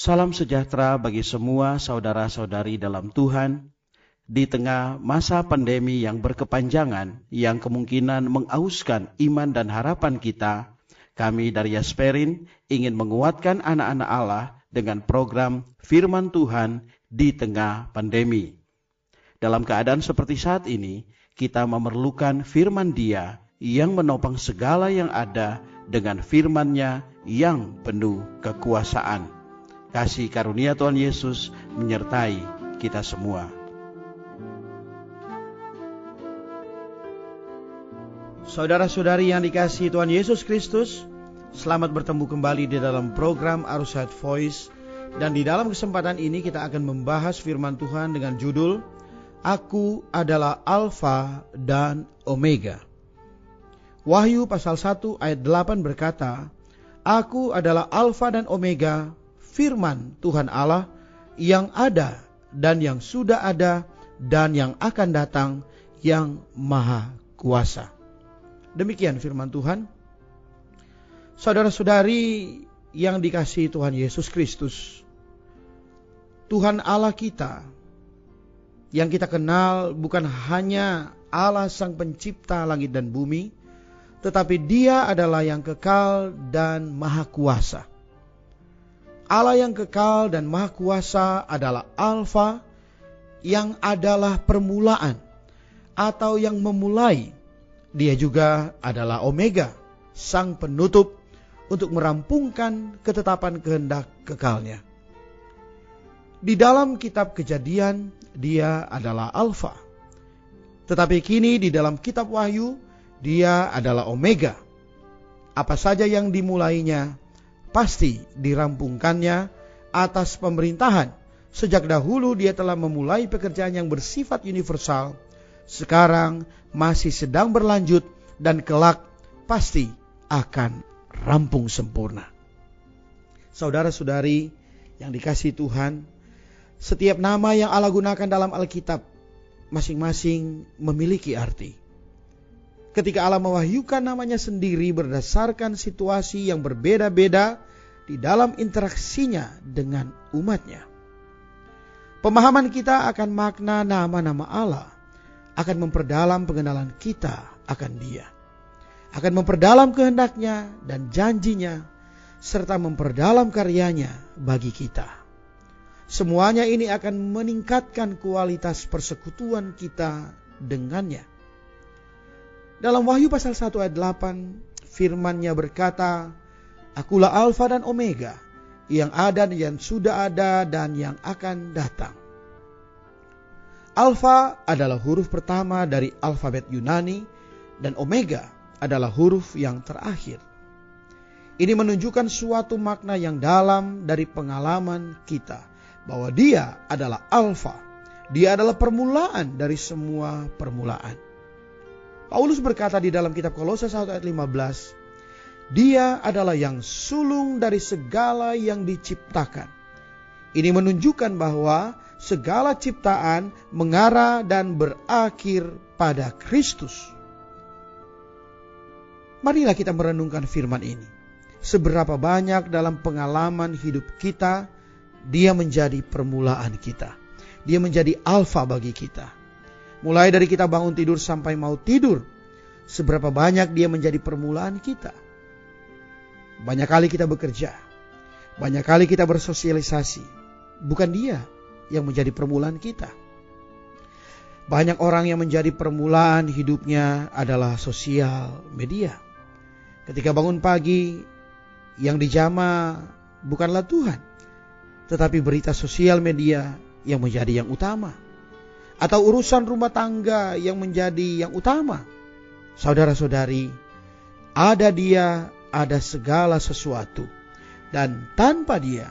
Salam sejahtera bagi semua saudara-saudari dalam Tuhan. Di tengah masa pandemi yang berkepanjangan, yang kemungkinan mengauskan iman dan harapan kita, kami dari Yasperin ingin menguatkan anak-anak Allah dengan program Firman Tuhan di tengah pandemi. Dalam keadaan seperti saat ini, kita memerlukan firman Dia yang menopang segala yang ada dengan firman-Nya yang penuh kekuasaan. Kasih karunia Tuhan Yesus menyertai kita semua. Saudara-saudari yang dikasih Tuhan Yesus Kristus, selamat bertemu kembali di dalam program Arusat Voice dan di dalam kesempatan ini kita akan membahas firman Tuhan dengan judul Aku adalah Alfa dan Omega. Wahyu pasal 1 ayat 8 berkata, Aku adalah Alfa dan Omega, firman Tuhan Allah yang ada dan yang sudah ada dan yang akan datang yang maha kuasa. Demikian firman Tuhan. Saudara-saudari yang dikasihi Tuhan Yesus Kristus. Tuhan Allah kita yang kita kenal bukan hanya Allah sang pencipta langit dan bumi, tetapi dia adalah yang kekal dan maha kuasa. Allah yang kekal dan maha kuasa adalah Alfa yang adalah permulaan atau yang memulai dia juga adalah Omega, sang penutup untuk merampungkan ketetapan kehendak kekalnya. Di dalam kitab kejadian, dia adalah Alfa. Tetapi kini di dalam kitab Wahyu, dia adalah Omega. Apa saja yang dimulainya, pasti dirampungkannya atas pemerintahan. Sejak dahulu dia telah memulai pekerjaan yang bersifat universal. Sekarang masih sedang berlanjut dan kelak pasti akan rampung sempurna. Saudara-saudari yang dikasih Tuhan, setiap nama yang Allah gunakan dalam Alkitab masing-masing memiliki arti. Ketika Allah mewahyukan namanya sendiri berdasarkan situasi yang berbeda-beda di dalam interaksinya dengan umatnya. Pemahaman kita akan makna nama-nama Allah akan memperdalam pengenalan kita akan Dia, akan memperdalam kehendaknya dan janjinya, serta memperdalam karyanya bagi kita. Semuanya ini akan meningkatkan kualitas persekutuan kita dengannya. Dalam Wahyu pasal 1 ayat 8, firmannya berkata, Akulah Alfa dan Omega, yang ada dan yang sudah ada dan yang akan datang Alfa adalah huruf pertama dari alfabet Yunani dan Omega adalah huruf yang terakhir. Ini menunjukkan suatu makna yang dalam dari pengalaman kita bahwa dia adalah alfa. Dia adalah permulaan dari semua permulaan. Paulus berkata di dalam kitab Kolose 1 ayat 15, dia adalah yang sulung dari segala yang diciptakan. Ini menunjukkan bahwa segala ciptaan mengarah dan berakhir pada Kristus. Marilah kita merenungkan firman ini. Seberapa banyak dalam pengalaman hidup kita, dia menjadi permulaan kita. Dia menjadi alfa bagi kita. Mulai dari kita bangun tidur sampai mau tidur, seberapa banyak dia menjadi permulaan kita. Banyak kali kita bekerja, banyak kali kita bersosialisasi. Bukan dia yang menjadi permulaan kita. Banyak orang yang menjadi permulaan hidupnya adalah sosial media. Ketika bangun pagi, yang dijama bukanlah Tuhan, tetapi berita sosial media yang menjadi yang utama, atau urusan rumah tangga yang menjadi yang utama. Saudara-saudari, ada Dia, ada segala sesuatu, dan tanpa Dia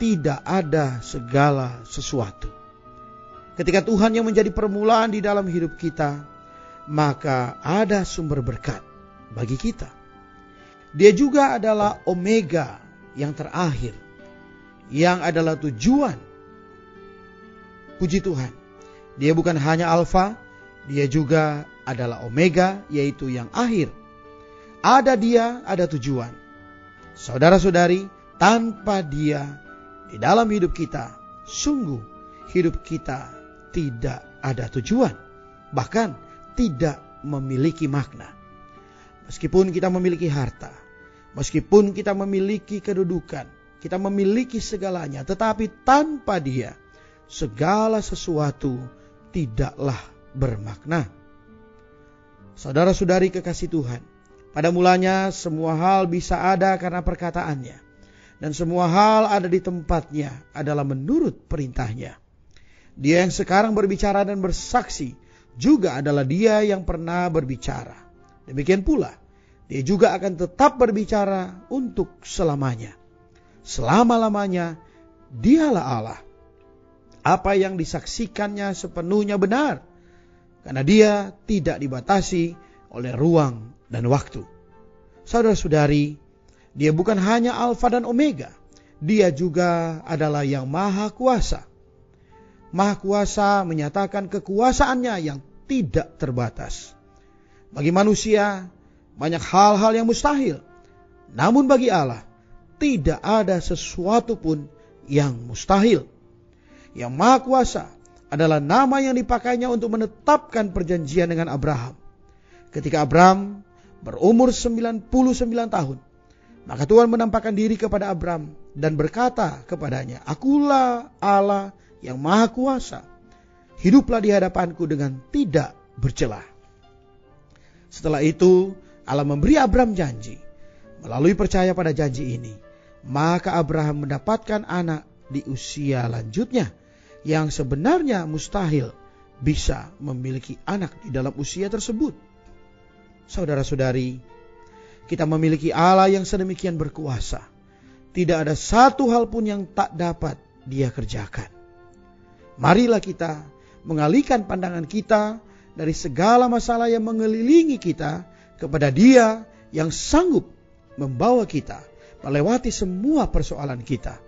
tidak ada segala sesuatu. Ketika Tuhan yang menjadi permulaan di dalam hidup kita, maka ada sumber berkat bagi kita. Dia juga adalah omega yang terakhir, yang adalah tujuan. Puji Tuhan, dia bukan hanya alfa, dia juga adalah omega, yaitu yang akhir. Ada dia, ada tujuan. Saudara-saudari, tanpa dia di dalam hidup kita, sungguh hidup kita tidak ada tujuan, bahkan tidak memiliki makna. Meskipun kita memiliki harta, meskipun kita memiliki kedudukan, kita memiliki segalanya, tetapi tanpa Dia, segala sesuatu tidaklah bermakna. Saudara-saudari kekasih Tuhan, pada mulanya semua hal bisa ada karena perkataannya. Dan semua hal ada di tempatnya adalah menurut perintahnya. Dia yang sekarang berbicara dan bersaksi juga adalah dia yang pernah berbicara. Demikian pula, dia juga akan tetap berbicara untuk selamanya. Selama-lamanya, dialah Allah. Apa yang disaksikannya sepenuhnya benar, karena dia tidak dibatasi oleh ruang dan waktu. Saudara-saudari, dia bukan hanya Alfa dan Omega, dia juga adalah yang Maha Kuasa. Maha Kuasa menyatakan kekuasaannya yang tidak terbatas. Bagi manusia, banyak hal-hal yang mustahil. Namun bagi Allah, tidak ada sesuatu pun yang mustahil. Yang Maha Kuasa adalah nama yang dipakainya untuk menetapkan perjanjian dengan Abraham. Ketika Abraham berumur 99 tahun. Maka Tuhan menampakkan diri kepada Abram dan berkata kepadanya, Akulah Allah yang maha kuasa. Hiduplah di hadapanku dengan tidak bercelah. Setelah itu Allah memberi Abram janji. Melalui percaya pada janji ini, maka Abraham mendapatkan anak di usia lanjutnya yang sebenarnya mustahil bisa memiliki anak di dalam usia tersebut saudara-saudari, kita memiliki Allah yang sedemikian berkuasa. Tidak ada satu hal pun yang tak dapat Dia kerjakan. Marilah kita mengalihkan pandangan kita dari segala masalah yang mengelilingi kita kepada Dia yang sanggup membawa kita melewati semua persoalan kita.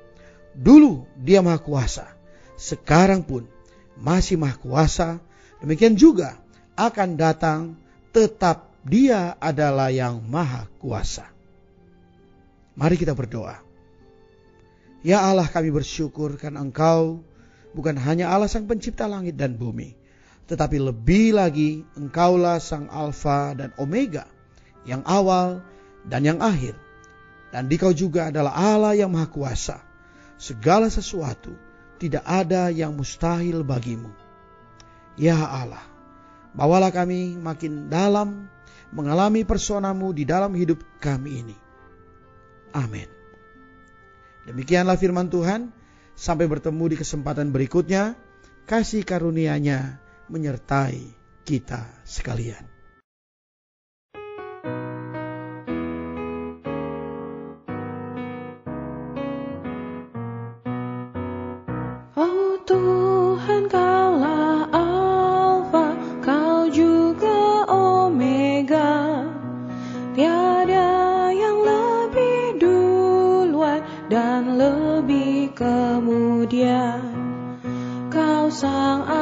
Dulu Dia Maha Kuasa, sekarang pun masih Maha Kuasa. Demikian juga akan datang tetap dia adalah yang maha kuasa. Mari kita berdoa. Ya Allah kami bersyukur karena Engkau bukan hanya Allah sang pencipta langit dan bumi. Tetapi lebih lagi Engkaulah sang Alfa dan Omega. Yang awal dan yang akhir. Dan Dikau juga adalah Allah yang maha kuasa. Segala sesuatu tidak ada yang mustahil bagimu. Ya Allah, bawalah kami makin dalam mengalami personamu di dalam hidup kami ini. Amin. Demikianlah firman Tuhan. Sampai bertemu di kesempatan berikutnya. Kasih karunia-Nya menyertai kita sekalian. 上岸。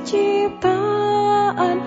penciptaan.